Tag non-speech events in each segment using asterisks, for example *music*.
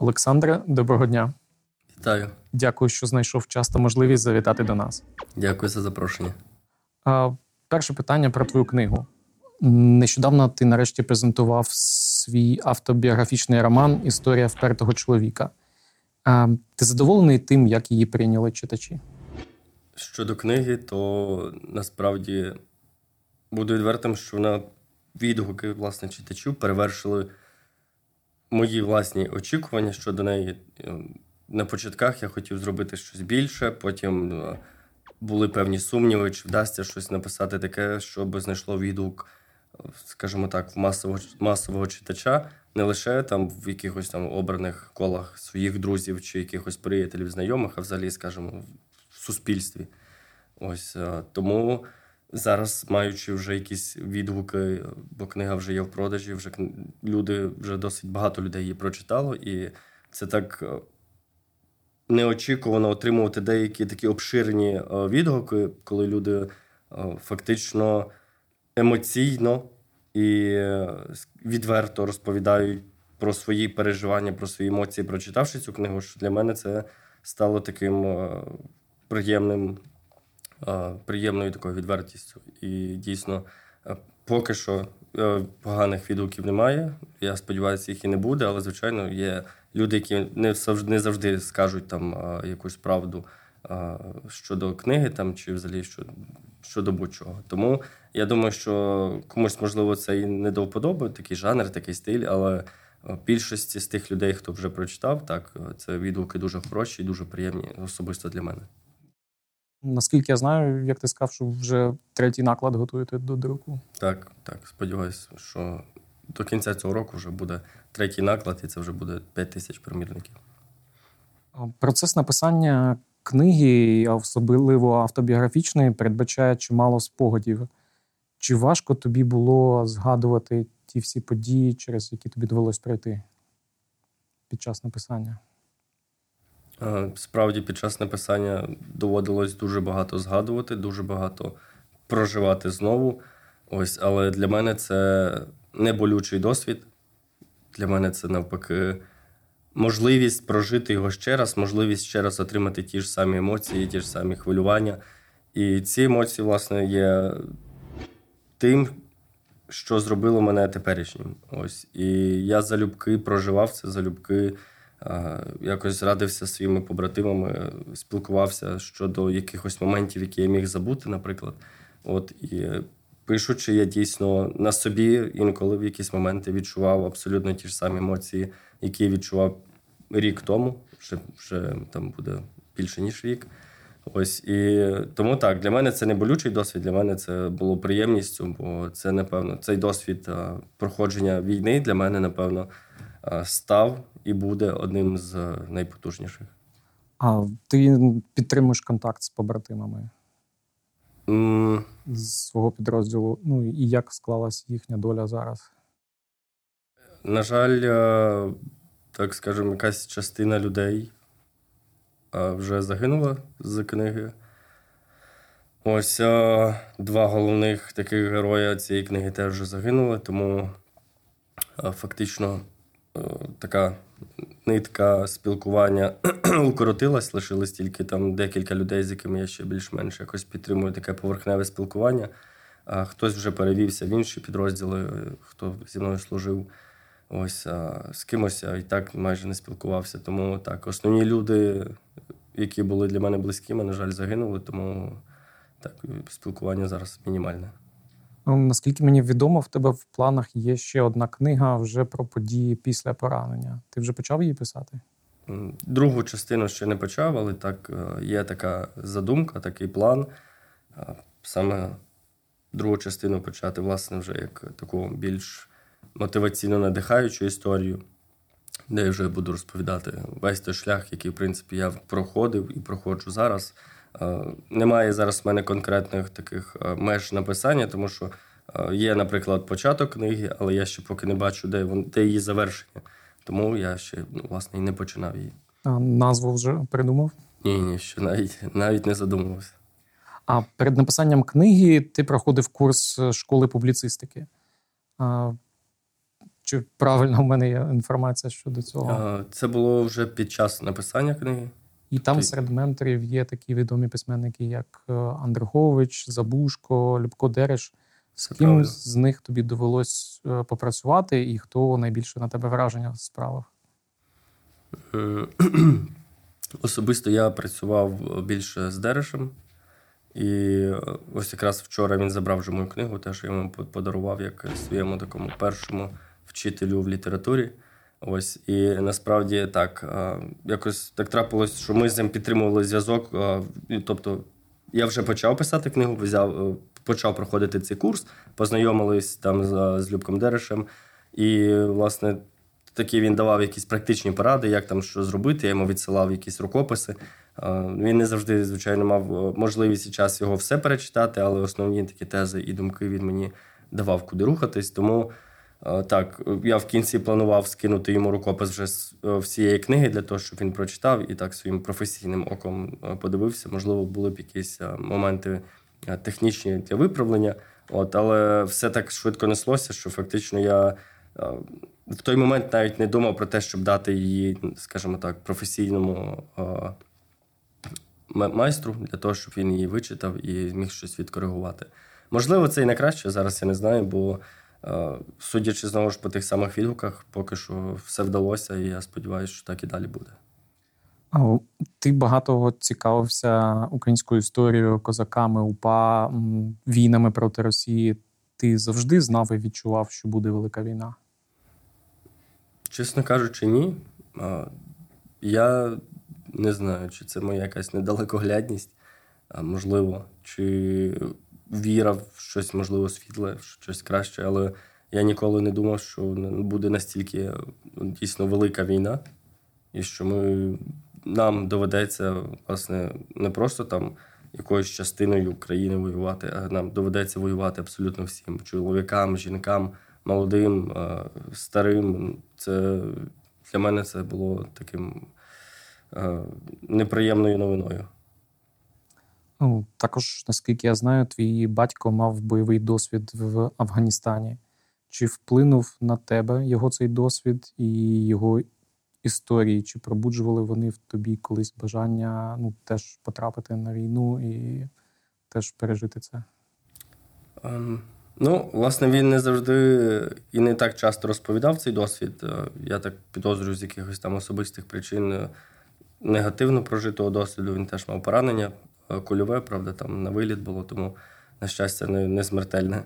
Олександре, доброго дня. Вітаю. Дякую, що знайшов час та можливість завітати до нас. Дякую за запрошення. А, Перше питання про твою книгу. Нещодавно ти нарешті презентував свій автобіографічний роман Історія впертого чоловіка. А, Ти задоволений тим, як її прийняли читачі? Щодо книги, то насправді буду відвертим, що вона відгуки власне читачів перевершили мої власні очікування щодо неї. На початках я хотів зробити щось більше, потім е, були певні сумніви, чи вдасться щось написати таке, щоб знайшло відгук, скажімо так, в масового масового читача, не лише там в якихось там обраних колах своїх друзів чи якихось приятелів, знайомих, а взагалі, скажімо, в суспільстві. Ось е, тому зараз, маючи вже якісь відгуки, бо книга вже є в продажі, вже люди вже досить багато людей її прочитало, і це так. Е, неочікувано отримувати деякі такі обширні е, відгуки, коли люди фактично емоційно і відверто розповідають про свої переживання, про свої емоції, прочитавши цю книгу. Що для мене це стало таким приємним приємною такою відвертістю. І дійсно, поки що е, поганих відгуків немає. Я сподіваюся, їх і не буде, але, звичайно, є люди, які не завжди не завжди скажуть там якусь правду щодо книги там чи взагалі щодо будь-чого. Тому я думаю, що комусь, можливо, це і не до вподоби, такий жанр, такий стиль, але. Більшості з тих людей, хто вже прочитав, так це відгуки дуже хороші і дуже приємні, особисто для мене. Наскільки я знаю, як ти сказав, що вже третій наклад готуєте до друку. Так, так. Сподіваюся, що до кінця цього року вже буде третій наклад, і це вже буде 5 тисяч примірників. Процес написання книги, особливо автобіографічної, передбачає чимало спогадів. Чи важко тобі було згадувати ті всі події, через які тобі довелось пройти під час написання? Справді, під час написання доводилось дуже багато згадувати, дуже багато проживати знову. Ось, але для мене це не болючий досвід. Для мене це навпаки можливість прожити його ще раз, можливість ще раз отримати ті ж самі емоції, ті ж самі хвилювання. І ці емоції, власне, є тим, що зробило мене теперішнім. Ось. І я залюбки проживав це, залюбки якось радився своїми побратимами, спілкувався щодо якихось моментів, які я міг забути, наприклад. От і пишучи, я дійсно на собі інколи в якісь моменти відчував абсолютно ті ж самі емоції, які я відчував рік тому. Вже вже там буде більше ніж рік. Ось і тому так для мене це не болючий досвід. Для мене це було приємністю, бо це напевно цей досвід проходження війни для мене, напевно, став і буде одним з найпотужніших. А ти підтримуєш контакт з побратимами mm. з свого підрозділу? Ну і як склалась їхня доля зараз? На жаль, е, так скажемо, якась частина людей е, вже загинула з книги. Ось е, два головних таких героя цієї книги теж загинули, тому фактично така нитка спілкування *clears throat* укоротилась, лишилось тільки там декілька людей, з якими я ще більш-менш якось підтримую таке поверхневе спілкування. А Хтось вже перевівся в інші підрозділи, хто зі мною служив. Ось а з кимось я і так майже не спілкувався. Тому так, основні люди, які були для мене близькими, на жаль, загинули, тому так, спілкування зараз мінімальне. Наскільки мені відомо, в тебе в планах є ще одна книга вже про події після поранення. Ти вже почав її писати? Другу частину ще не почав, але так е, є така задумка, такий план. Саме другу частину почати, власне, вже як таку більш мотиваційно надихаючу історію, де я вже буду розповідати весь той шлях, який, в принципі, я проходив і проходжу зараз. Е, немає зараз в мене конкретних таких е, меж написання, тому що е, є, наприклад, початок книги, але я ще поки не бачу, де де її завершення. Тому я ще ну, власне і не починав її. А назву вже придумав? Ні, ні, ще навіть навіть не задумувався. А перед написанням книги ти проходив курс школи публіцистики. А, Чи правильно в мене є інформація щодо цього? Це було вже під час написання книги. І там Ти- серед менторів є такі відомі письменники, як е, Андрухович, Забушко, Любко Дереш. З ким з них тобі довелось е, попрацювати, і хто найбільше на тебе враження справив? Е, *clears throat* Особисто я працював більше з Дерешем. І ось якраз вчора він забрав вже мою книгу, теж я йому подарував як своєму такому першому вчителю в літературі. Ось і насправді так, якось так трапилось, що ми з ним підтримували зв'язок. Тобто, я вже почав писати книгу, взяв, е, почав проходити цей курс, познайомились там з, з Любком Дерешем. І, власне, такі він давав якісь практичні поради, як там що зробити. Я йому відсилав якісь рукописи. Він не завжди, звичайно, мав е, можливість і час його все перечитати, але основні такі тези і думки він мені давав, куди рухатись. Тому так, я в кінці планував скинути йому рукопис вже з е, всієї книги для того, щоб він прочитав і так своїм професійним оком е, подивився. Можливо, були б якісь е, моменти е, технічні для виправлення. От, але все так швидко неслося, що фактично я е, в той момент навіть не думав про те, щоб дати її, скажімо так, професійному е, майстру для того, щоб він її вичитав і міг щось відкоригувати. Можливо, це і не краще. Зараз я не знаю, бо е, судячи знову ж по тих самих відгуках, поки що все вдалося, і я сподіваюся, що так і далі буде. Ти багато цікавився українською історією, козаками, УПА, війнами проти Росії. Ти завжди знав і відчував, що буде велика війна. Чесно кажучи, ні. Я не знаю, чи це моя якась недалекоглядність, можливо, чи віра в щось, можливо, світле, в щось краще, але я ніколи не думав, що буде настільки ну, дійсно велика війна, і що ми, нам доведеться, власне, не просто там якоюсь частиною країни воювати, а нам доведеться воювати абсолютно всім чоловікам, жінкам, молодим, старим. Це для мене це було таким неприємною новиною. Ну, також, наскільки я знаю, твій батько мав бойовий досвід в Афганістані. Чи вплинув на тебе його цей досвід і його історії? Чи пробуджували вони в тобі колись бажання ну, теж потрапити на війну і теж пережити це? Ем, Ну, власне, він не завжди і не так часто розповідав цей досвід. Е, Я так підозрюю з якихось там особистих причин е, негативно прожитого досвіду. Він теж мав поранення кульове, правда, там на виліт було, тому, на щастя, не, не смертельне.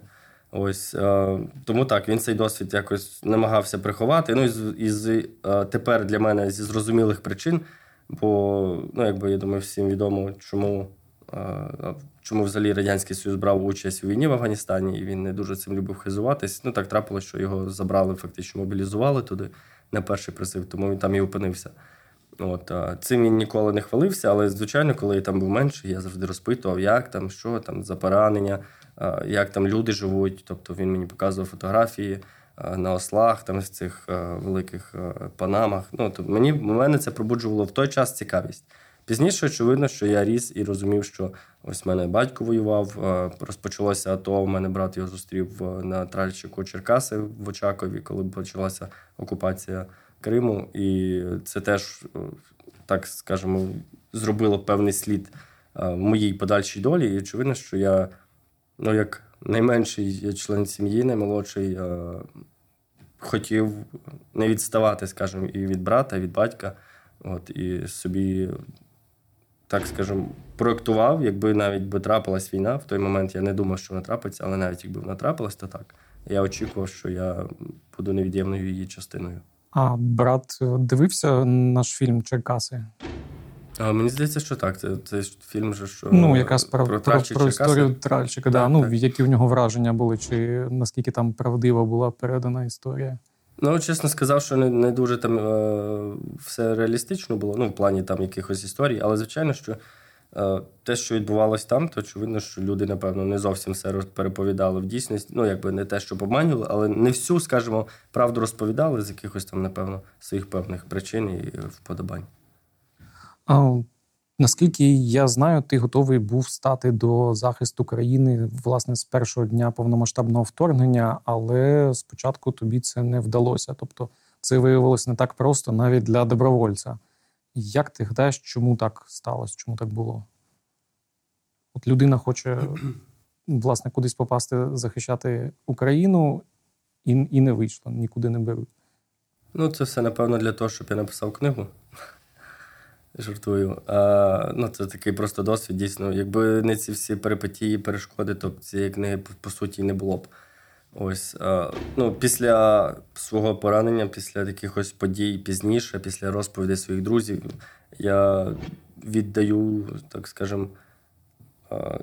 Ось е, тому так, він цей досвід якось намагався приховати. Ну і з, е, тепер для мене зі зрозумілих причин, бо ну, якби я думаю, всім відомо, чому е, чому взагалі Радянський Союз брав участь у війні в Афганістані, і він не дуже цим любив хизуватись. Ну так трапилося, що його забрали, фактично мобілізували туди на перший призив, тому він там і опинився. От, цим він ніколи не хвалився, але, звичайно, коли я там був менший, я завжди розпитував, як там, що там за поранення, як там люди живуть. Тобто він мені показував фотографії на ослах, там в цих великих панамах. Ну, тобто мені мене це пробуджувало в той час цікавість. Пізніше, очевидно, що я ріс і розумів, що ось мене батько воював, розпочалося АТО. У мене брат його зустрів на тральчику Черкаси в Очакові, коли почалася окупація Криму. І це теж, е, так скажемо, зробило певний слід е, в моїй подальшій долі. І очевидно, що я, ну, як найменший член сім'ї, наймолодший, е, хотів не відставати, скажімо, і від брата, і від батька. От, і собі, так скажемо, проєктував, якби навіть би трапилась війна. В той момент я не думав, що вона трапиться, але навіть якби вона трапилась, то так. Я очікував, що я буду невід'ємною її частиною. А брат е, дивився наш фільм Черкаси? А, мені здається, що так. Це, це фільм, же, що Ну, якраз про, про, про, Черкаси. історію Тральчика. Да. Так, Ну, так. які в нього враження були, чи наскільки там правдива була передана історія? Ну, чесно сказав, що не, не дуже там е, все реалістично було, ну, в плані там якихось історій, але звичайно, що те, що відбувалось там, то очевидно, що люди, напевно, не зовсім все переповідали в дійсності. Ну, якби не те, що обманювали, але не всю, скажімо, правду розповідали з якихось там, напевно, своїх певних причин і вподобань. А, Наскільки я знаю, ти готовий був стати до захисту країни власне з першого дня повномасштабного вторгнення, але спочатку тобі це не вдалося. Тобто, це виявилось не так просто навіть для добровольця. Як ти гадаєш, чому так сталося? Чому так було? От людина хоче *clears throat* власне кудись попасти, захищати Україну, і, і не вийшло, нікуди не беруть. Ну, це все, напевно, для того, щоб я написав книгу. *laughs* Жартую. А, Ну, це такий просто досвід, дійсно. Якби не ці всі перипетії, перешкоди, то цієї книги, по, по суті, не було б. Ось. Ну, Після свого поранення, після якихось подій пізніше, після розповідей своїх друзів, я віддаю, так скажемо,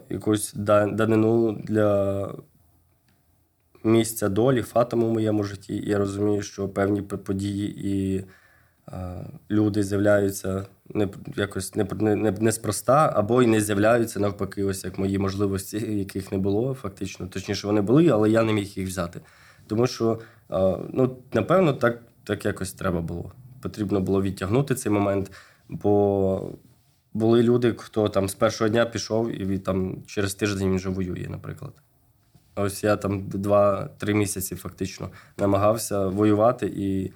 якусь данину для місця долі, фатому в моєму житті. Я розумію, що певні події і люди з'являються не якось не, не, неспроста, або й не з'являються навпаки, ось як мої можливості, яких не було, фактично. Точніше, вони були, але я не міг їх взяти. Тому що, ну, напевно, так, так якось треба було. Потрібно було відтягнути цей момент, бо. Були люди, хто там з першого дня пішов і там через тиждень він вже воює, наприклад. Ось я там два-три місяці фактично намагався воювати, і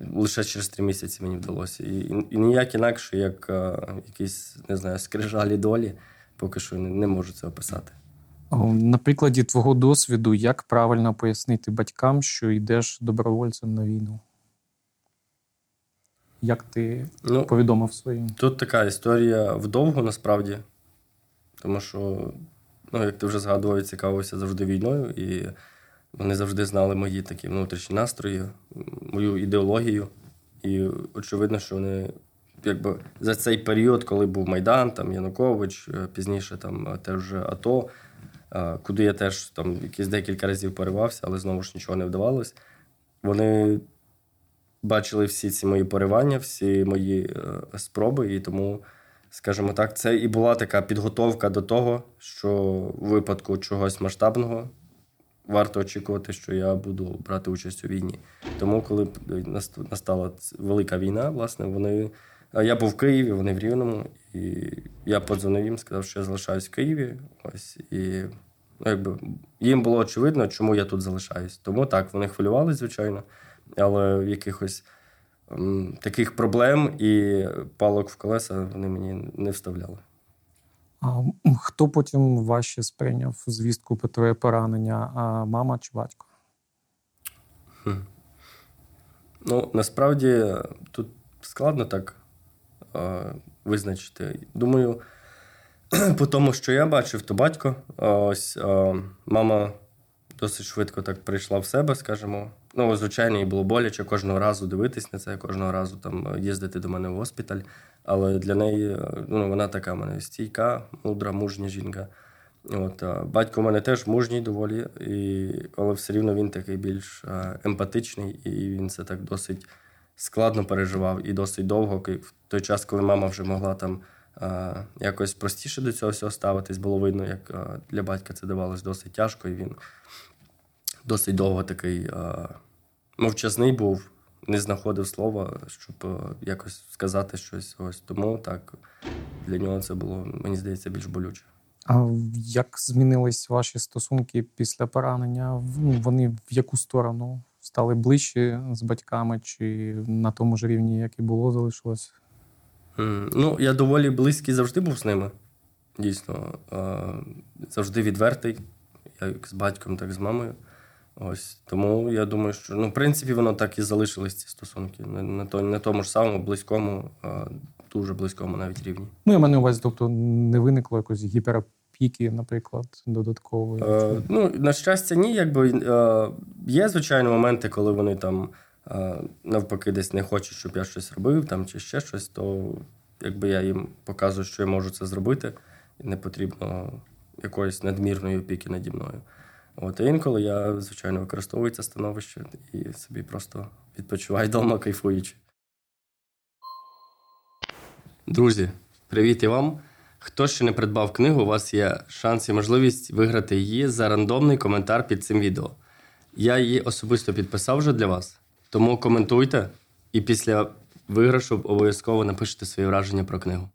лише через три місяці мені вдалося. І і ніяк інакше, як а, якісь, не знаю, скрижалі долі, поки що не, не можу це описати. На прикладі твого досвіду, як правильно пояснити батькам, що йдеш добровольцем на війну? Як ти ну, повідомив своїм? Тут така історія вдовго насправді, тому що ну, як ти вже згадував, цікавився завжди війною, і вони завжди знали мої такі внутрішні настрої, мою ідеологію. І очевидно, що вони якби за цей період, коли був Майдан, там Янукович, е, пізніше там е, теж АТО, е, куди я теж там якісь декілька разів поривався, але знову ж нічого не вдавалось. Вони бачили всі ці мої поривання, всі мої спроби, і тому скажімо так, це і була така підготовка до того, що в випадку чогось масштабного варто очікувати, що я буду брати участь у війні. Тому, коли настала велика війна, власне, вони. Я був в Києві, вони в Рівному, і я подзвонив їм, сказав, що я залишаюсь в Києві. Ось і ну, якби їм було очевидно, чому я тут залишаюсь. Тому так, вони хвилювалися, звичайно, але якихось таких проблем і палок в колеса вони мені не вставляли. Хто потім важче сприйняв звістку про твоє поранення? Мама чи батько? Ну, насправді тут складно так визначити. Думаю, *clears throat* по тому, що я бачив, то батько. Ось мама досить швидко так прийшла в себе, скажімо. Ну, звичайно, їй було боляче кожного разу дивитись на це, кожного разу там їздити до мене в госпіталь. Але для неї ну, вона така в мене стійка, мудра, мужня жінка. От, Батько у мене теж мужній доволі, і, але все рівно він такий більш емпатичний, і він це так досить складно переживав і досить довго. В той час, коли мама вже могла там якось простіше до цього всього ставитись, було видно, як для батька це давалось досить тяжко, і він досить довго такий а, мовчазний був, не знаходив слова, щоб а, якось сказати щось. Ось тому так для нього це було, мені здається, більш болюче. А як змінились ваші стосунки після поранення? Ну, вони в яку сторону стали ближче з батьками, чи на тому ж рівні, як і було, залишилось? Mm, ну, я доволі близький завжди був з ними. Дійсно, завжди відвертий, як з батьком, так і з мамою. Ось тому я думаю, що ну, в принципі воно так і залишились ці стосунки. Не на то, не тому ж самому, близькому, а дуже близькому навіть рівні. Ну, я маю на увазі, тобто не виникло якось гіперопіки, наприклад, додаткової. Е, ну, на щастя, ні. Якби е, є, звичайно, моменти, коли вони там е, навпаки десь не хочуть, щоб я щось робив там чи ще щось, то якби я їм показую, що я можу це зробити, і не потрібно якоїсь надмірної опіки наді мною. От, інколи я, звичайно, використовую це становище і собі просто відпочиваю вдома, кайфуючи. Друзі, привіт і вам! Хто ще не придбав книгу, у вас є шанс і можливість виграти її за рандомний коментар під цим відео. Я її особисто підписав вже для вас, тому коментуйте і після виграшу обов'язково напишіть свої враження про книгу.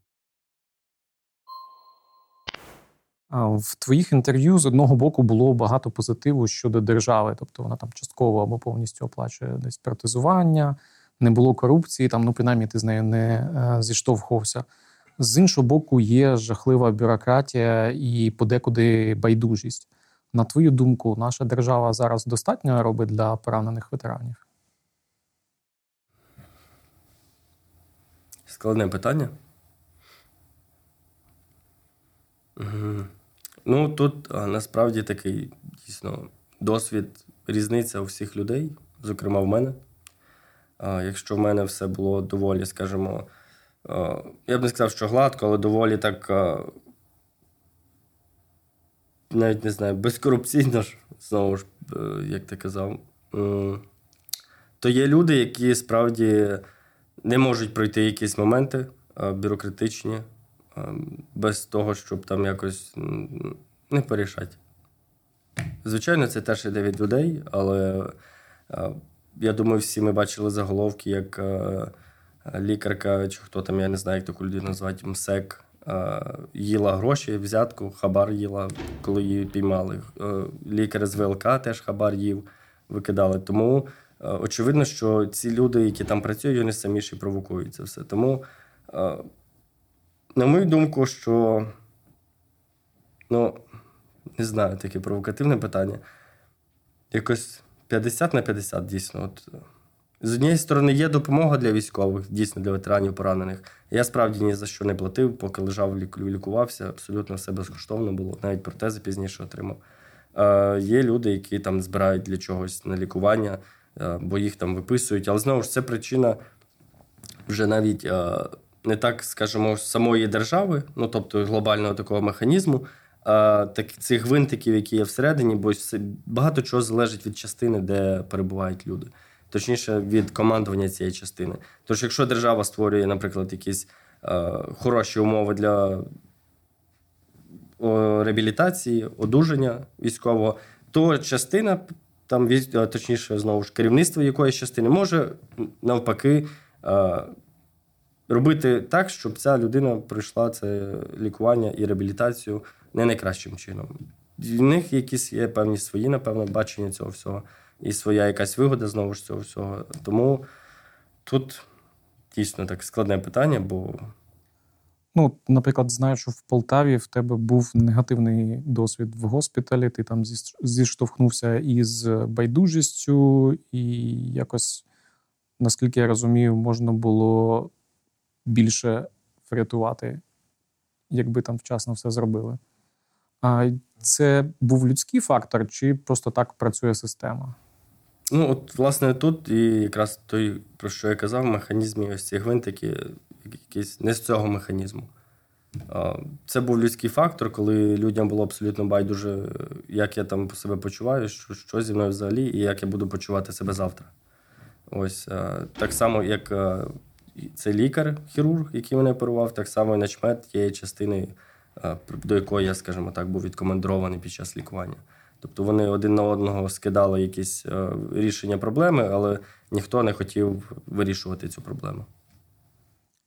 В твоїх інтерв'ю з одного боку було багато позитиву щодо держави, тобто вона там частково або повністю оплачує десь протезування, не було корупції, там, ну принаймні ти з нею не е, зіштовхувався. З іншого боку, є жахлива бюрократія і подекуди байдужість. На твою думку, наша держава зараз достатньо робить для поранених ветеранів? Складне питання. Ну, тут насправді такий дійсно досвід, різниця у всіх людей, зокрема в мене. Якщо в мене все було доволі, скажімо, я б не сказав, що гладко, але доволі так. Навіть не знаю, безкорупційно ж, знову ж, е, як ти казав, то є люди, які справді не можуть пройти якісь моменти бюрократичні, без того, щоб там якось не порішати. Звичайно, це теж іде від людей, але я думаю, всі ми бачили заголовки, як лікарка, чи хто там, я не знаю, як таку людину назвати, МСЕК, їла гроші, взятку, хабар їла, коли її піймали. Лікар з ВЛК теж хабар їв, викидали. Тому очевидно, що ці люди, які там працюють, вони самі і провокують це все. Тому на мою думку, що, ну, не знаю, таке провокативне питання. Якось 50 на 50 дійсно. От. З однієї сторони, є допомога для військових, дійсно для ветеранів поранених. Я справді ні за що не платив, поки лежав, лікувався, абсолютно все безкоштовно було, навіть протези пізніше отримав. Е, Є люди, які там збирають для чогось на лікування, е, бо їх там виписують. Але знову ж це причина вже навіть. Е, не так, скажімо, самої держави, ну тобто глобального такого механізму, так цих гвинтиків, які є всередині, бо багато чого залежить від частини, де перебувають люди. Точніше, від командування цієї частини. Тож, якщо держава створює, наприклад, якісь е, хороші умови для реабілітації, одужання військового, то частина, там, точніше, знову ж керівництво якоїсь частини може навпаки. Е, робити так, щоб ця людина пройшла це лікування і реабілітацію не найкращим чином. В них якісь є певні свої, напевно, бачення цього всього, і своя якась вигода знову ж цього всього. Тому тут дійсно так складне питання, бо. Ну, наприклад, знаю, що в Полтаві в тебе був негативний досвід в госпіталі. Ти там зіштовхнувся із байдужістю, і якось, наскільки я розумію, можна було більше врятувати, якби там вчасно все зробили. А це був людський фактор, чи просто так працює система? Ну, от, власне, тут і якраз той, про що я казав, механізмі ось ці гвинтики, якісь не з цього механізму. Це був людський фактор, коли людям було абсолютно байдуже, як я там себе почуваю, що що зі мною взагалі, і як я буду почувати себе завтра. Ось так само, як це лікар, хірург, який мене оперував, так само і начмет тієї частини, е, до якої я, скажімо так, був відкомандований під час лікування. Тобто вони один на одного скидали якісь е, рішення проблеми, але ніхто не хотів вирішувати цю проблему.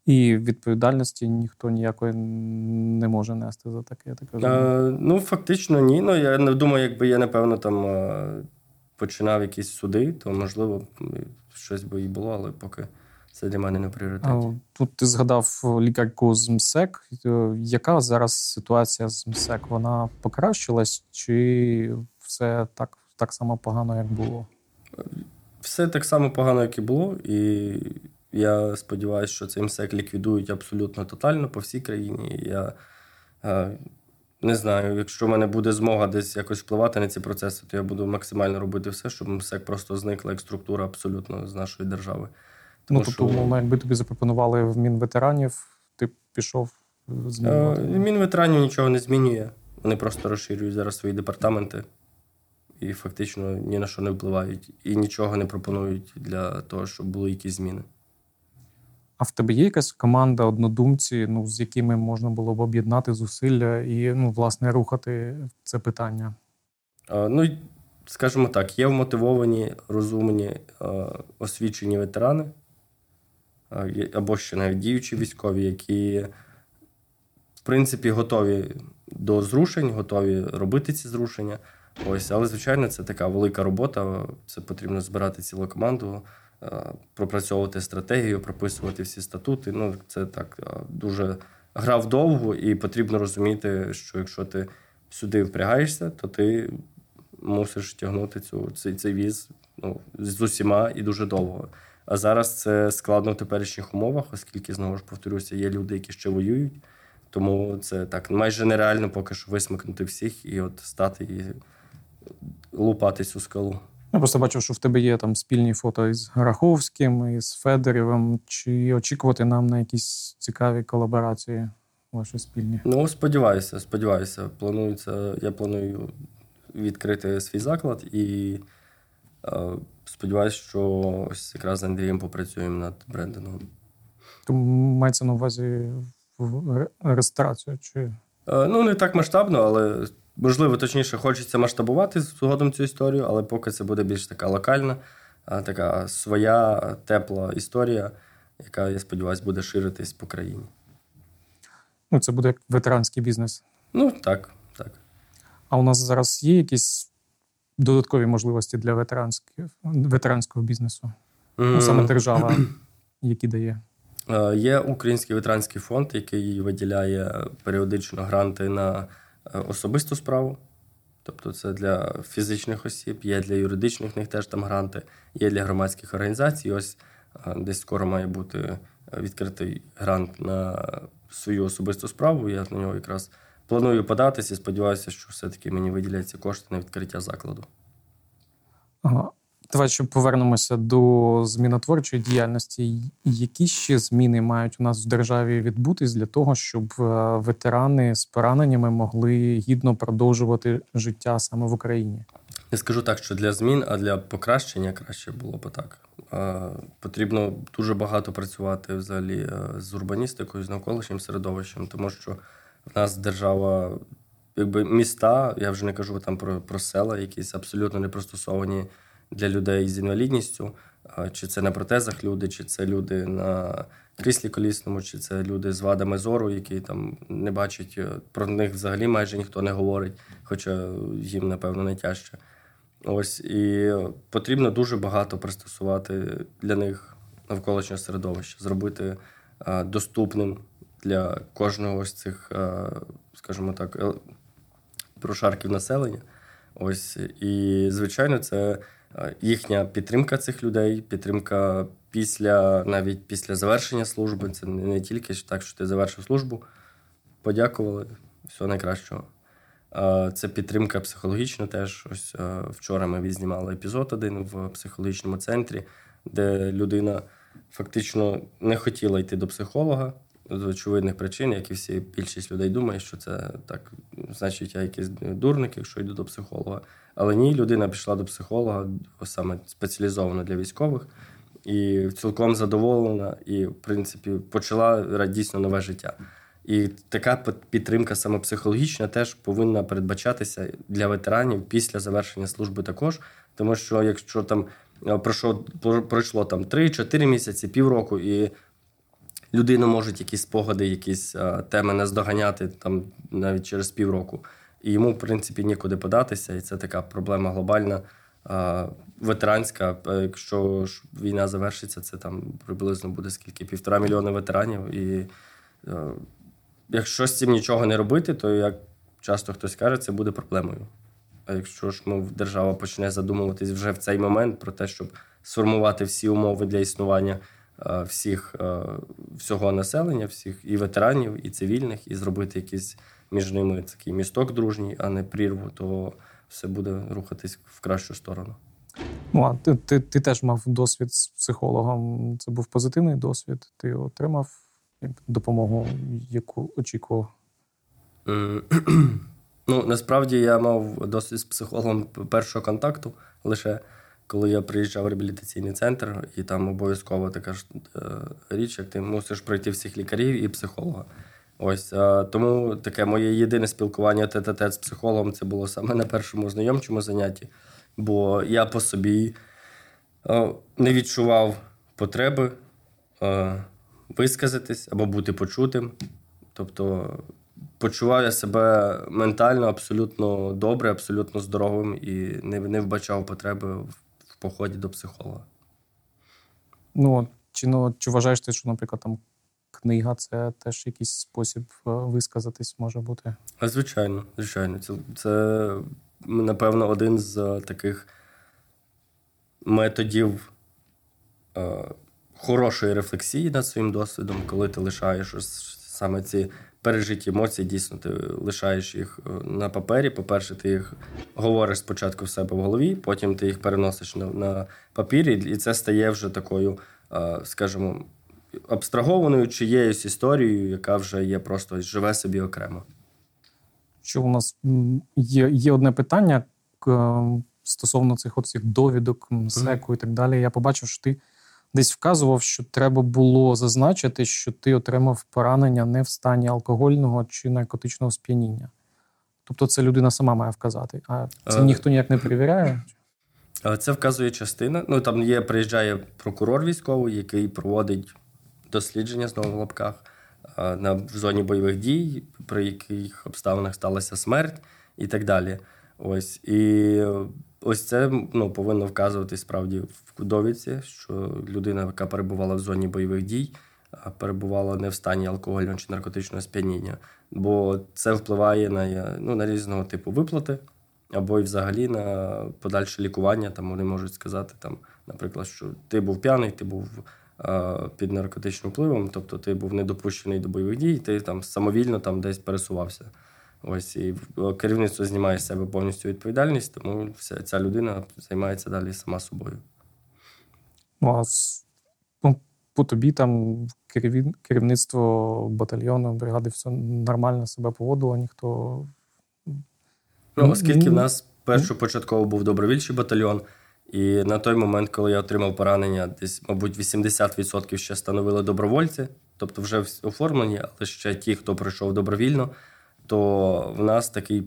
І відповідальності ніхто ніякої не може нести за таке. так розумію? Е, Ну, фактично, ні. Ну, Я не думаю, якби я, напевно, там е, починав якісь суди, то можливо щось би і було, але поки. Це для мене не пріоритет. Тут ти згадав лікарку з МСЕК. Е, яка зараз ситуація з МСЕК? Вона покращилась, чи все так, так само погано, як було? Все так само погано, як і було, і я сподіваюся, що цей МСЕК ліквідують абсолютно тотально по всій країні. Я е, не знаю, якщо в мене буде змога десь якось впливати на ці процеси, то я буду максимально робити все, щоб МСЕК просто зникла як структура абсолютно з нашої держави. Ну, тобто, умовно, якби тобі запропонували в Мінветеранів, ти пішов змінювати? Е, Мінветеранів нічого не змінює. Вони просто розширюють зараз свої департаменти і фактично ні на що не впливають. І нічого не пропонують для того, щоб були якісь зміни. А в тебе є якась команда однодумці, ну, з якими можна було б об'єднати зусилля і, ну, власне, рухати це питання? А, ну, скажімо так, є вмотивовані, розумні, освічені ветерани або ще навіть діючі військові, які в принципі, готові до зрушень, готові робити ці зрушення. Ось, але звичайно, це така велика робота. Це потрібно збирати цілу команду, е, пропрацьовувати стратегію, прописувати всі статути. Ну, це так е, дуже грав довго, і потрібно розуміти, що якщо ти сюди впрягаєшся, то ти мусиш тягнути цю, цей, цей віз ну, з усіма і дуже довго. А зараз це складно в теперішніх умовах, оскільки, знову ж повторюся, є люди, які ще воюють. Тому це так майже нереально поки що висмикнути всіх і от стати і лупати цю скалу. Я просто бачив, що в тебе є там спільні фото із Граховським, із Федорєвим. Чи очікувати нам на якісь цікаві колаборації ваші спільні? Ну, сподіваюся, сподіваюся. Планується, я планую відкрити свій заклад і е, сподіваюся, що ось якраз з Андрієм попрацюємо над брендингом. Тому мається на увазі ресторацію чи Е, Ну, не так масштабно, але можливо, точніше, хочеться масштабувати згодом цю історію, але поки це буде більш така локальна, така своя тепла історія, яка, я сподіваюся, буде ширитись по країні. ну, це буде як ветеранський бізнес. Ну, так, так. А у нас зараз є якісь додаткові можливості для ветеранських, ветеранського бізнесу? Ну, саме держава, *clears throat* які дає. Е, Є Український ветеранський фонд, який виділяє періодично гранти на е, особисту справу. Тобто це для фізичних осіб, є для юридичних, в них теж там гранти, є для громадських організацій. Ось е, десь скоро має бути відкритий грант на свою особисту справу. Я на нього якраз планую податися і сподіваюся, що все-таки мені виділяться кошти на відкриття закладу. Ага. Давай ще повернемося до змінотворчої діяльності. Які ще зміни мають у нас в державі відбутись для того, щоб е, ветерани з пораненнями могли гідно продовжувати життя саме в Україні? Не скажу так, що для змін, а для покращення краще було б так. Е, Потрібно дуже багато працювати взагалі е, з урбаністикою, з навколишнім середовищем, тому що в нас держава, якби міста, я вже не кажу там про, про села, якісь абсолютно не пристосовані для людей з інвалідністю. Чи це на протезах люди, чи це люди на кріслі колісному, чи це люди з вадами зору, які там не бачать, е, про них взагалі майже ніхто не говорить, хоча їм, напевно, найтяжче. Ось і потрібно дуже багато пристосувати для них навколишнього середовища, зробити доступним для кожного з цих, е, скажімо так, е, прошарків населення. Ось і звичайно, це е, їхня підтримка цих людей, підтримка після навіть після завершення служби. Це не тільки так, що ти завершив службу, подякували, всього найкращого. Це підтримка психологічна теж. Ось вчора ми відзнімали епізод один в психологічному центрі, де людина фактично не хотіла йти до психолога з очевидних причин, як і всі більшість людей думає, що це так, значить, я якийсь дурник, якщо йду до психолога. Але ні, людина пішла до психолога, саме спеціалізовано для військових, і цілком задоволена, і, в принципі, почала дійсно нове життя. І така під- підтримка саме психологічна теж повинна передбачатися для ветеранів після завершення служби також. Тому що якщо там е, пройшло, пройшло там 3-4 місяці, півроку, і людину можуть якісь спогади, якісь е, теми наздоганяти там навіть через півроку. І йому, в принципі, нікуди податися, і це така проблема глобальна, е, ветеранська. Е, Якщо війна завершиться, це там приблизно буде скільки? Півтора мільйона ветеранів. І якщо з цим нічого не робити, то як часто хтось каже, це буде проблемою. А якщо ж ми, держава почне задумуватись вже в цей момент про те, щоб сформувати всі умови для існування всіх, е, всього населення, всіх і ветеранів, і цивільних, і зробити якийсь між ними такий місток дружній, а не прірву, то все буде рухатись в кращу сторону. Ну, а ти, ти, ти теж мав досвід з психологом. Це був позитивний досвід. Ти отримав допомогу, яку очікував. *clears throat* Ну, насправді я мав досвід з психологом першого контакту лише коли я приїжджав в реабілітаційний центр, і там обов'язково така ж е, річ, як ти мусиш пройти всіх лікарів і психолога. Ось е, тому таке моє єдине спілкування тет-а-тет з психологом це було саме на першому знайомчому занятті, бо я по собі е, не відчував потреби висказатись або бути почутим. Тобто почував я себе ментально абсолютно добре, абсолютно здоровим і не, не вбачав потреби в поході до психолога. Ну, чи ну, чи вважаєш ти, що, наприклад, там книга це теж якийсь спосіб е, висказатись може бути? Звичайно, звичайно. Це, це напевно, один з таких методів е, хорошої рефлексії над своїм досвідом, коли ти лишаєш саме ці пережиті емоції, дійсно, ти лишаєш їх е, на папері. По-перше, ти їх говориш спочатку в себе в голові, потім ти їх переносиш на на папірі, і це стає вже такою, е, скажімо, абстрагованою чиєюсь історією, яка вже є просто живе собі окремо. Що у нас є є одне питання стосовно цих оцих довідок, mm-hmm. і так далі. Я побачив, що ти десь вказував, що треба було зазначити, що ти отримав поранення не в стані алкогольного чи наркотичного сп'яніння. Тобто це людина сама має вказати. А це ніхто ніяк не перевіряє. Це вказує частина. Ну там є, приїжджає прокурор військовий, який проводить дослідження знову в лапках на в зоні бойових дій, при яких обставинах сталася смерть і так далі. Ось і ось це ну, повинно вказувати справді в довідці, що людина, яка перебувала в зоні бойових дій, перебувала не в стані алкогольного чи наркотичного сп'яніння, бо це впливає на ну, на різного типу виплати, або й взагалі на подальше лікування. Там вони можуть сказати, там, наприклад, що ти був п'яний, ти був під наркотичним впливом, тобто ти був недопущений до бойових дій, ти там самовільно там десь пересувався. Ось і керівництво знімає з себе повністю відповідальність, тому вся ця людина займається далі сама собою. Ну, а ну, по тобі там керівництво батальйону, бригади все нормально себе поводило, ніхто. Ну, Оскільки в нас першопочатково був добровільчий батальйон, і на той момент, коли я отримав поранення, десь, мабуть, 80% ще становили добровольці, тобто вже оформлені, але ще ті, хто прийшов добровільно то в нас такий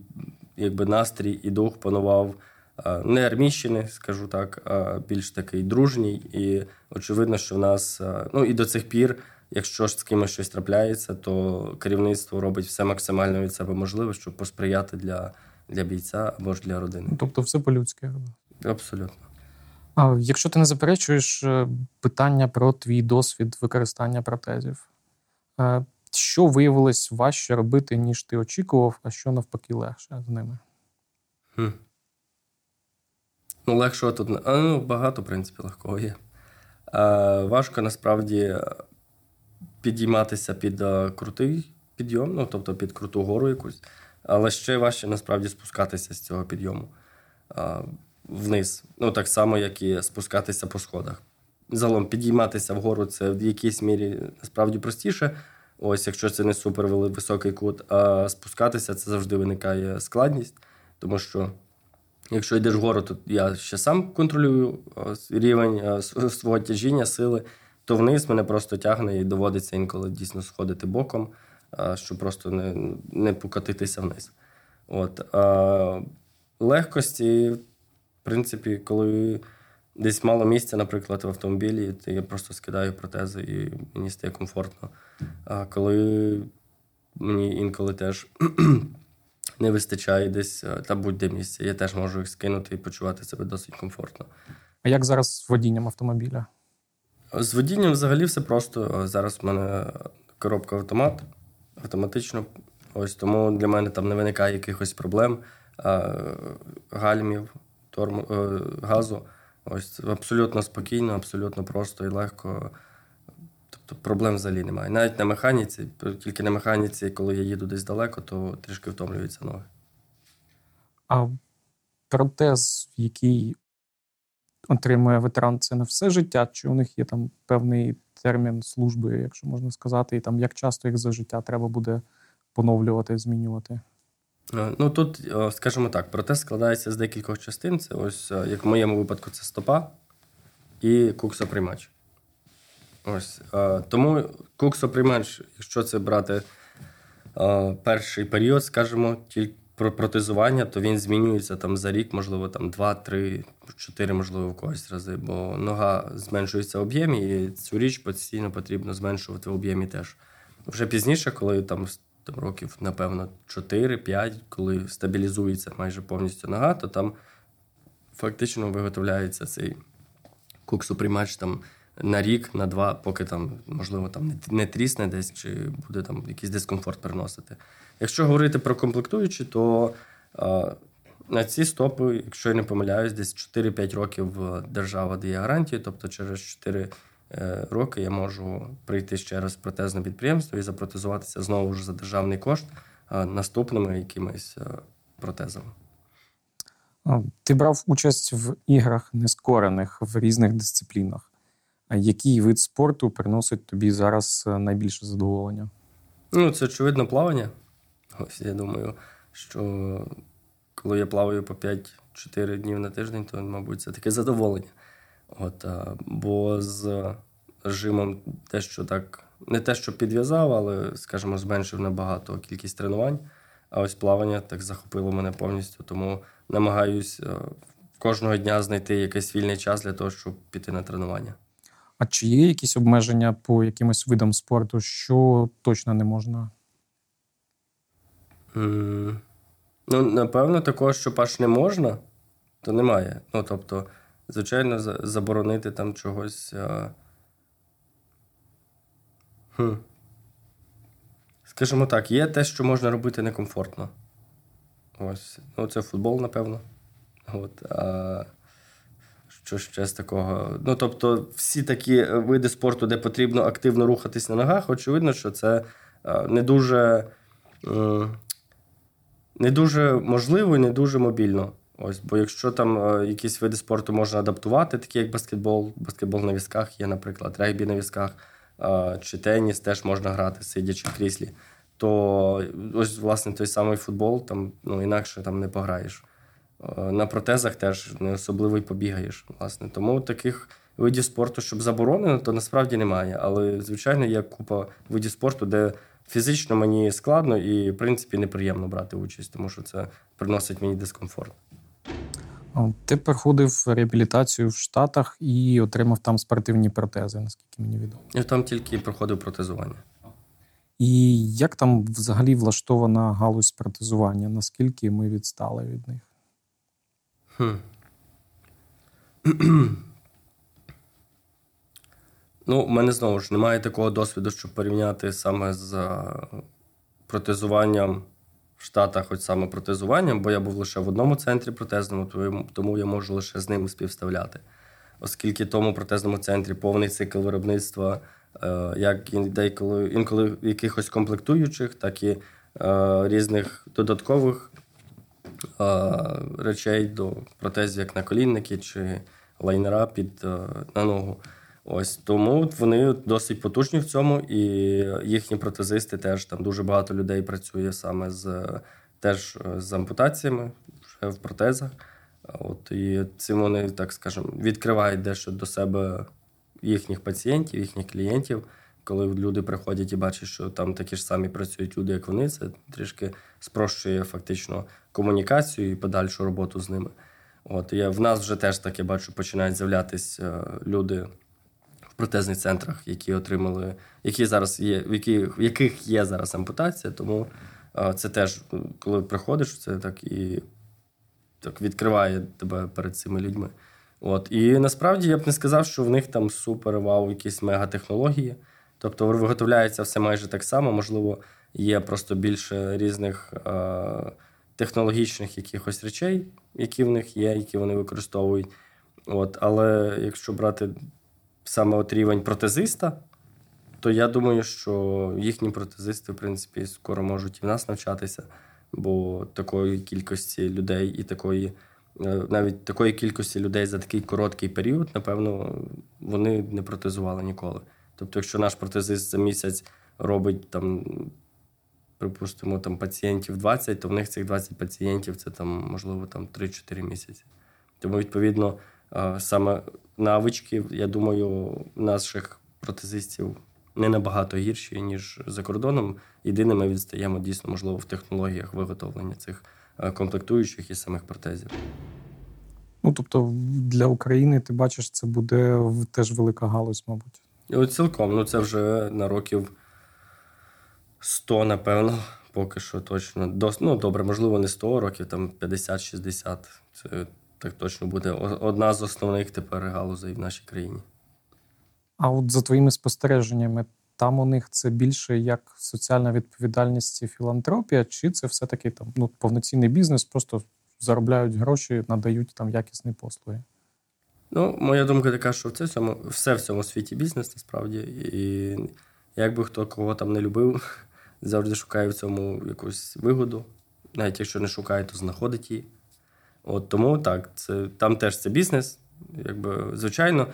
якби настрій і дух панував не армійщини, скажу так, а більш такий дружній. І очевидно, що в нас ну і до цих пір, якщо ж з кимось щось трапляється, то керівництво робить все максимально від себе можливе, щоб посприяти для для бійця або ж для родини. Тобто, все по-людськи. Абсолютно. А Якщо ти не заперечуєш е, питання про твій досвід використання протезів, е, що виявилось важче робити, ніж ти очікував, а що навпаки легше з ними? Хм. Ну, легшого тут а, ну, багато, в принципі, легкого є. А, Важко насправді підійматися під а, крутий підйом, ну, тобто під круту гору якусь, але ще важче насправді спускатися з цього підйому а, вниз. Ну, так само, як і спускатися по сходах. Загалом підійматися вгору це в якійсь мірі насправді простіше. Ось, якщо це не супер високий кут, а спускатися це завжди виникає складність, тому що якщо йдеш вгору, то я ще сам контролюю рівень свого тяжіння, сили, то вниз мене просто тягне і доводиться інколи дійсно сходити боком, щоб просто не не покатитися вниз. От. Легкості, в принципі, коли десь мало місця, наприклад, в автомобілі, то я просто скидаю протези і мені стає комфортно. А коли мені інколи теж *clears throat* не вистачає десь е, та будь-де місця, я теж можу їх скинути і почувати себе досить комфортно. А як зараз з водінням автомобіля? З водінням взагалі все просто. Зараз в мене коробка автомат автоматично. Ось тому для мене там не виникає якихось проблем, а, гальмів, торм, е, газу. Ось абсолютно спокійно, абсолютно просто і легко. Тобто проблем взагалі немає. Навіть на механіці, тільки на механіці, коли я їду десь далеко, то трішки втомлюються ноги. А протез, який отримує ветеран, це не все життя? Чи у них є там певний термін служби, якщо можна сказати, і там як часто їх за життя треба буде поновлювати, змінювати? Е, ну тут, е, скажімо так, протез складається з декількох частин. Це ось, е, як в моєму випадку, це стопа і куксоприймач. Ось. Тому куксоприймач, якщо це брати перший період, скажімо, тільки про протезування, то він змінюється там за рік, можливо, там 2, 3, 4, можливо, в когось рази, бо нога зменшується в об'ємі, і цю річ постійно потрібно зменшувати в об'ємі теж. Вже пізніше, коли там там років, напевно, 4-5, коли стабілізується майже повністю нога, то там фактично виготовляється цей куксоприймач там на рік, на два, поки там, можливо, там не- не трісне десь, чи буде там якийсь дискомфорт приносити. Якщо говорити про комплектуючі, то а, на ці стопи, якщо я не помиляюсь, десь 4-5 років е, держава дає гарантію, тобто через 4 е, роки я можу прийти ще раз в протезне підприємство і запротезуватися знову ж за державний кошт наступними якимись е, протезами. Ти брав участь в іграх нескорених в різних дисциплінах. Який вид спорту приносить тобі зараз е, найбільше задоволення? Ну, це очевидно плавання. Ось я думаю, що коли я плаваю по 5-4 днів на тиждень, то, мабуть, це таке задоволення. От, бо з режимом те, що так, не те, що підв'язав, але, скажімо, зменшив набагато кількість тренувань. А ось плавання так захопило мене повністю. Тому намагаюсь е, кожного дня знайти якийсь вільний час для того, щоб піти на тренування. А чи є якісь обмеження по якимось видам спорту, що точно не можна? М, Ну, напевно, такого, що аж не можна, то немає. Ну, тобто, звичайно, заборонити там чогось. А... Хм. Скажімо так, є те, що можна робити некомфортно. Ось. Ну, це футбол, напевно. От. А... Що ще з такого? Ну, тобто, всі такі е, види спорту, де потрібно активно рухатись на ногах, очевидно, що це е, не дуже. не дуже можливо і не дуже мобільно. Ось, бо якщо там е, якісь види спорту можна адаптувати, такі як баскетбол, баскетбол на візках є, наприклад, регбі на візках, е, чи теніс теж можна грати, сидячи в кріслі, то ось, власне, той самий футбол, там ну, інакше там не пограєш. Е, На протезах теж не особливо й побігаєш. Власне. Тому таких видів спорту, щоб заборонено, то насправді немає. Але, звичайно, є купа видів спорту, де фізично мені складно і, в принципі, неприємно брати участь, тому що це приносить мені дискомфорт. А, Ти проходив реабілітацію в Штатах і отримав там спортивні протези, наскільки мені відомо. Я там тільки проходив протезування. І як там взагалі влаштована галузь протезування? Наскільки ми відстали від них? Хм. *clears throat* Ну, в мене знову ж немає такого досвіду, щоб порівняти саме з е, протезуванням в Штатах, хоч саме протезуванням, бо я був лише в одному центрі протезному, тому- я можу лише з ними співставляти. Оскільки тому протезному центрі повний цикл виробництва, е, як і деколи інколи якихось комплектуючих, так і е, різних додаткових е, речей до протезів, як наколінники чи лайнера під на ногу. Ось тому вони досить потужні в цьому, і їхні протезисти теж там дуже багато людей працює саме з теж е, з ампутаціями вже в протезах. От і цим вони, так скажемо, відкривають дещо до себе їхніх пацієнтів, їхніх клієнтів. Коли люди приходять і бачать, що там такі ж самі працюють люди, як вони, це трішки спрощує фактично комунікацію і подальшу роботу з ними. От я в нас вже теж таке бачу, починають з'являтися люди в протезних центрах, які отримали, які зараз є, в яких, в яких є зараз ампутація. Тому е, це теж, коли приходиш, це так і так відкриває тебе перед цими людьми. От. І насправді я б не сказав, що в них там супер вау, якісь мегатехнології. Тобто виготовляється все майже так само. Можливо, є просто більше різних е- технологічних якихось речей, які в них є, які вони використовують. От. Але якщо брати саме от рівень протезиста, то я думаю, що їхні протезисти, в принципі, скоро можуть і в нас навчатися, бо такої кількості людей і такої, е, навіть такої кількості людей за такий короткий період, напевно, вони не протезували ніколи. Тобто, якщо наш протезист за місяць робить там, припустимо, там пацієнтів 20, то в них цих 20 пацієнтів це там, можливо, там 3-4 місяці. Тому, відповідно, е, саме навички, я думаю, наших протезистів не набагато гірші, ніж за кордоном. Єдине, ми відстаємо дійсно, можливо, в технологіях виготовлення цих е, комплектуючих і самих протезів. Ну тобто, для України ти бачиш, це буде теж велика галузь, мабуть. От цілком, ну це вже на років 100, напевно, поки що точно. До, ну, добре, можливо, не 100 років, там 50-60. Це так точно буде одна з основних тепер галузей в нашій країні. А от за твоїми спостереженнями, там у них це більше як соціальна відповідальність і філантропія, чи це все-таки там ну, повноцінний бізнес, просто заробляють гроші, надають там якісні послуги? Ну, моя думка така, що це всьому, все в цьому світі бізнес насправді. І як би хто кого там не любив, *laughs* завжди шукає в цьому якусь вигоду. Навіть якщо не шукає, то знаходить її. От Тому так, це, там теж це бізнес. Якби, Звичайно,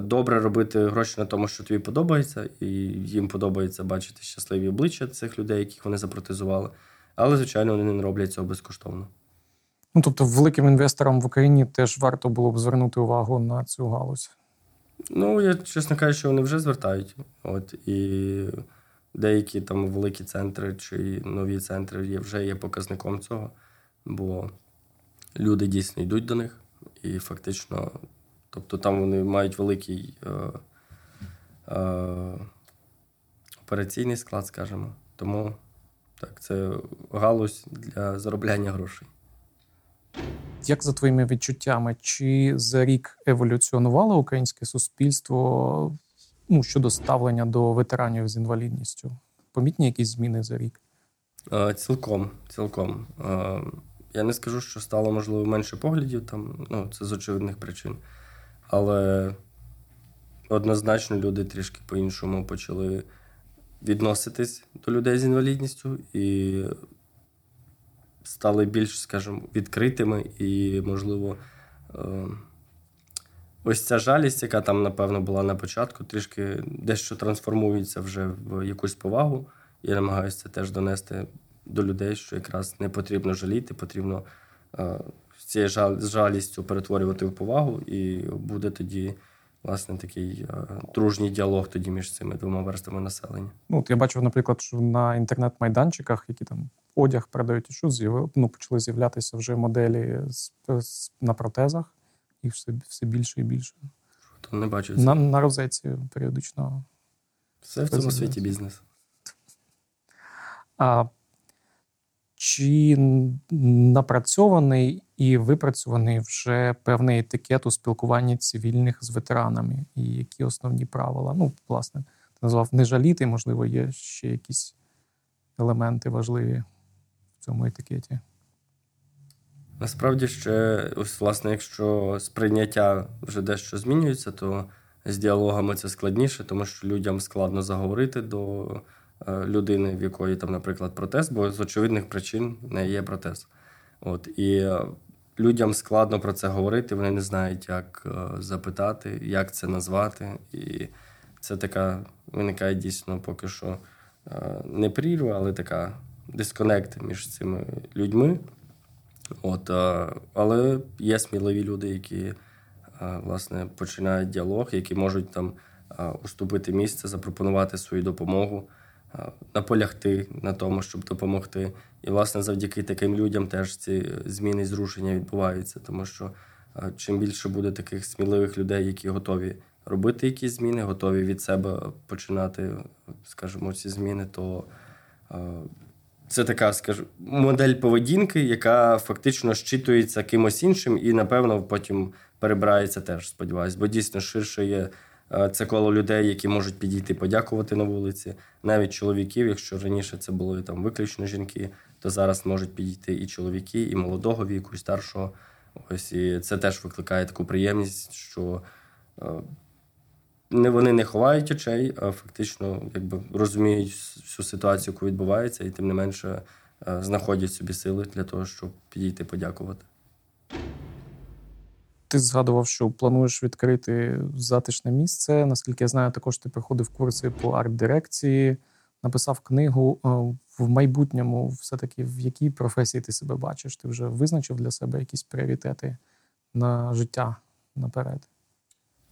добре робити гроші на тому, що тобі подобається, і їм подобається бачити щасливі обличчя цих людей, яких вони запротезували. Але, звичайно, вони не роблять цього безкоштовно. Ну, тобто, великим інвесторам в Україні теж варто було б звернути увагу на цю галузь. Ну, я чесно кажу, що вони вже звертають. От і деякі там великі центри чи нові центри є, вже є показником цього, бо люди дійсно йдуть до них, і фактично, тобто там вони мають великий е, е, операційний склад, скажімо. Тому так, це галузь для заробляння грошей. Як за твоїми відчуттями, чи за рік еволюціонувало українське суспільство ну, щодо ставлення до ветеранів з інвалідністю? Помітні якісь зміни за рік? Е, цілком. цілком. Я не скажу, що стало, можливо, менше поглядів, там, ну, це з очевидних причин. Але однозначно люди трішки по-іншому почали відноситись до людей з інвалідністю і стали більш, скажімо, відкритими і, можливо, е, ось ця жалість, яка там, напевно, була на початку, трішки дещо трансформується вже в якусь повагу. Я намагаюся це теж донести до людей, що якраз не потрібно жаліти, потрібно е, з цією жалістю перетворювати в повагу, і буде тоді. Власне, такий е, дружній діалог тоді між цими двома верствами населення. Ну, от я бачив, наприклад, що на інтернет-майданчиках, які там одяг продають, і що з'явили, ну, почали з'являтися вже моделі з, з, на протезах, їх все все більше і більше. То не бачу. На, на розетці періодично. Все в цьому світі бізнес. А чи напрацьований і випрацьований вже певний етикет у спілкуванні цивільних з ветеранами, і які основні правила? Ну, власне, ти назвав не жаліти, можливо, є ще якісь елементи важливі в цьому етикеті. Насправді ще, ось, власне, якщо сприйняття вже дещо змінюється, то з діалогами це складніше, тому що людям складно заговорити до людини, в якої там, наприклад, протез, бо з очевидних причин не є протез. От і е, людям складно про це говорити, вони не знають, як е, запитати, як це назвати. І це така виникає дійсно поки що не прірва, але така дисконект між цими людьми. От, Але є сміливі люди, які власне починають діалог, які можуть там уступити місце, запропонувати свою допомогу наполягти на тому, щоб допомогти. І, власне, завдяки таким людям теж ці зміни і зрушення відбуваються, тому що чим більше буде таких сміливих людей, які готові робити якісь зміни, готові від себе починати, скажімо, ці зміни, то це така, скажу, модель поведінки, яка фактично щитується кимось іншим, і, напевно, потім перебирається теж, сподіваюсь, бо дійсно ширше є. Е, це коло людей, які можуть підійти подякувати на вулиці, навіть чоловіків. Якщо раніше це були там виключно жінки, то зараз можуть підійти і чоловіки, і молодого віку, і старшого. Ось і це теж викликає таку приємність, що е, не вони не ховають очей, а фактично якби розуміють всю ситуацію, яку відбувається, і тим не менше е, знаходять собі сили для того, щоб підійти подякувати. Ти згадував, що плануєш відкрити затишне місце. Наскільки я знаю, також ти проходив курси по арт-дирекції, написав книгу е, в майбутньому. Все-таки в якій професії ти себе бачиш? Ти вже визначив для себе якісь пріоритети на життя наперед?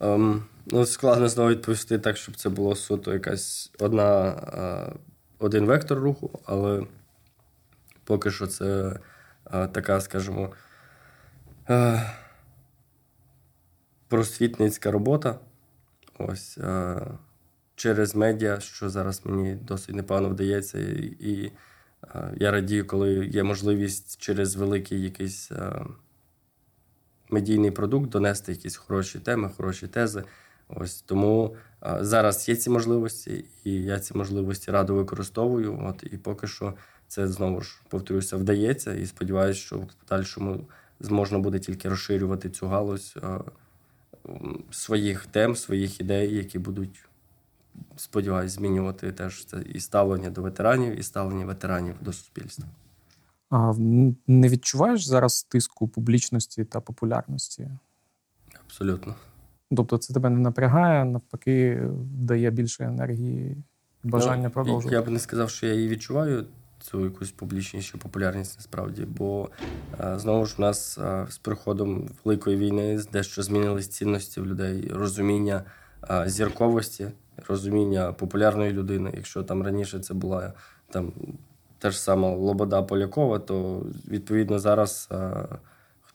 Um, ну, Складно знову відповісти так, щоб це було суто якась одна, uh, один вектор руху, але поки що це uh, така, скажімо. Просвітницька робота. Ось. Е, через медіа, що зараз мені досить непогано вдається, і, і я радію, коли є можливість через великий якийсь медійний продукт донести якісь хороші теми, хороші тези. Ось тому зараз є ці можливості, і я ці можливості радо використовую. От і поки що це знову ж повторюся, вдається. І сподіваюся, що в подальшому зможна буде тільки розширювати цю галузь своїх тем, своїх ідей, які будуть, сподіваюся, змінювати теж це і ставлення до ветеранів, і ставлення ветеранів до суспільства. А не відчуваєш зараз тиску публічності та популярності? Абсолютно. Тобто це тебе не напрягає, навпаки, дає більше енергії бажання ну, продовжувати. Я б не сказав, що я її відчуваю, цю якусь публічнішу популярність насправді. Бо е, знову ж у нас е, з приходом великої війни дещо змінились цінності в людей, розуміння е, зірковості, розуміння популярної людини. Якщо там раніше це була там та ж сама Лобода Полякова, то відповідно зараз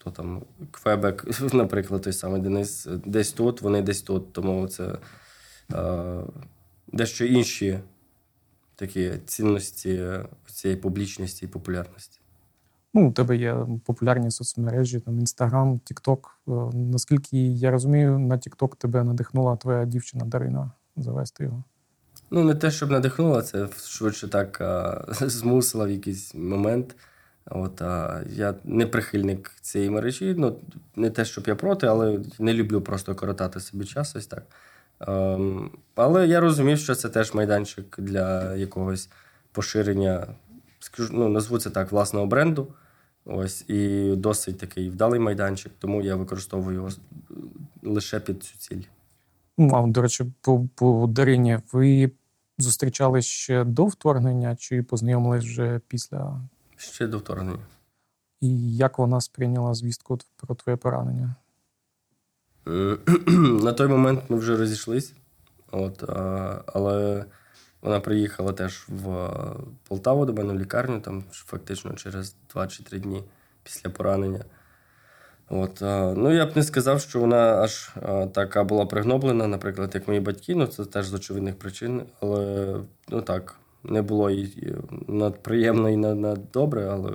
хто там Квебек, *laughs* наприклад, той самий Денис, десь тут, вони десь тут. Тому це е, дещо інші такі цінності цієї публічності і популярності. Ну, у тебе є популярні соцмережі, там Інстаграм, Тікток. Наскільки я розумію, на Тікток тебе надихнула твоя дівчина Дарина завести його. Ну, не те, щоб надихнула, це швидше так а, *laughs* змусила в якийсь момент. От, а, Я не прихильник цієї мережі. Ну, Не те, щоб я проти, але не люблю просто коротати собі час. ось так. Ем, Але я розумів, що це теж майданчик для якогось поширення, скажу, ну, назву це так, власного бренду. Ось, І досить такий вдалий майданчик, тому я використовую його лише під цю ціль. Ну, а, До речі, по, по Дарині, ви зустрічались ще до вторгнення чи познайомились вже після Ще до вторгнення. І як вона сприйняла звістку про твоє поранення? Е, *clears throat* на той момент ми вже розійшлись, От, але вона приїхала теж в Полтаву до мене в лікарню, там фактично через 2 чи 3 дні після поранення. От, Ну, я б не сказав, що вона аж така була пригноблена, наприклад, як мої батьки, ну це теж з очевидних причин. Але ну так, не було і надприємно і над добре, але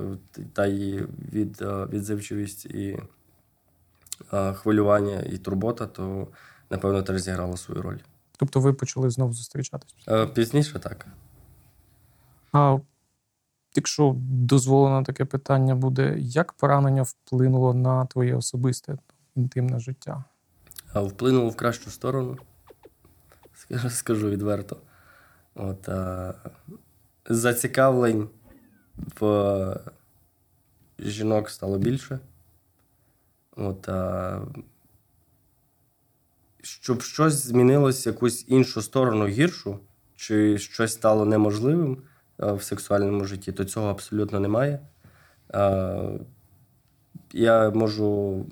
та її від, відзивчивість і хвилювання і турбота, то напевно теж зіграла свою роль. Тобто ви почали знову зустрічатись? Пізніше так. А якщо дозволено таке питання буде, як поранення вплинуло на твоє особисте інтимне життя? А Вплинуло в кращу сторону, скажу, скажу відверто. От, а, Зацікавлень в жінок стало більше. От, а, Щоб щось змінилось якусь іншу сторону гіршу, чи щось стало неможливим а, в сексуальному житті, то цього абсолютно немає. А, Я можу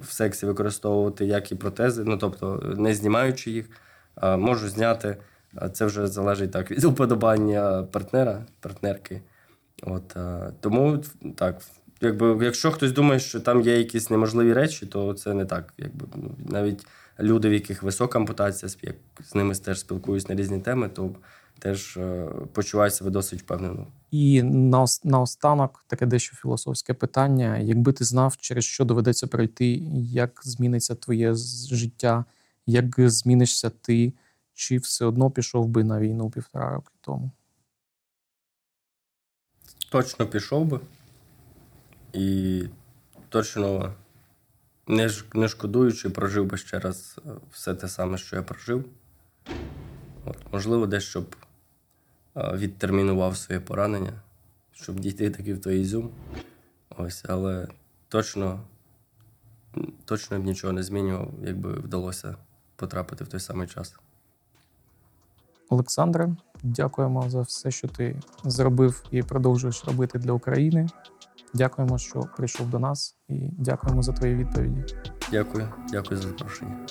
в сексі використовувати як і протези, ну тобто не знімаючи їх, а можу зняти. Це вже залежить так від *laughs* уподобання партнера, партнерки. От, Тому так, якби, якщо хтось думає, що там є якісь неможливі речі, то це не так. Якби, ну, Навіть люди, в яких висока ампутація, як з ними теж спілкуюсь на різні теми, то теж е, почуваю себе досить впевнено. І наостанок таке дещо філософське питання: якби ти знав, через що доведеться пройти, як зміниться твоє життя, як змінишся ти чи все одно пішов би на війну півтора роки тому? Точно пішов би. І точно не не шкодуючи, прожив би ще раз е, все те саме, що я прожив. От, Можливо, дещо б е, відтермінував своє поранення, щоб дійти таки в той ізюм. Ось, Але точно точно б нічого не змінював, якби вдалося потрапити в той самий час. Олександре, дякуємо за все, що ти зробив і продовжуєш робити для України. Дякуємо, що прийшов до нас, і дякуємо за твої відповіді. Дякую, дякую за запрошення.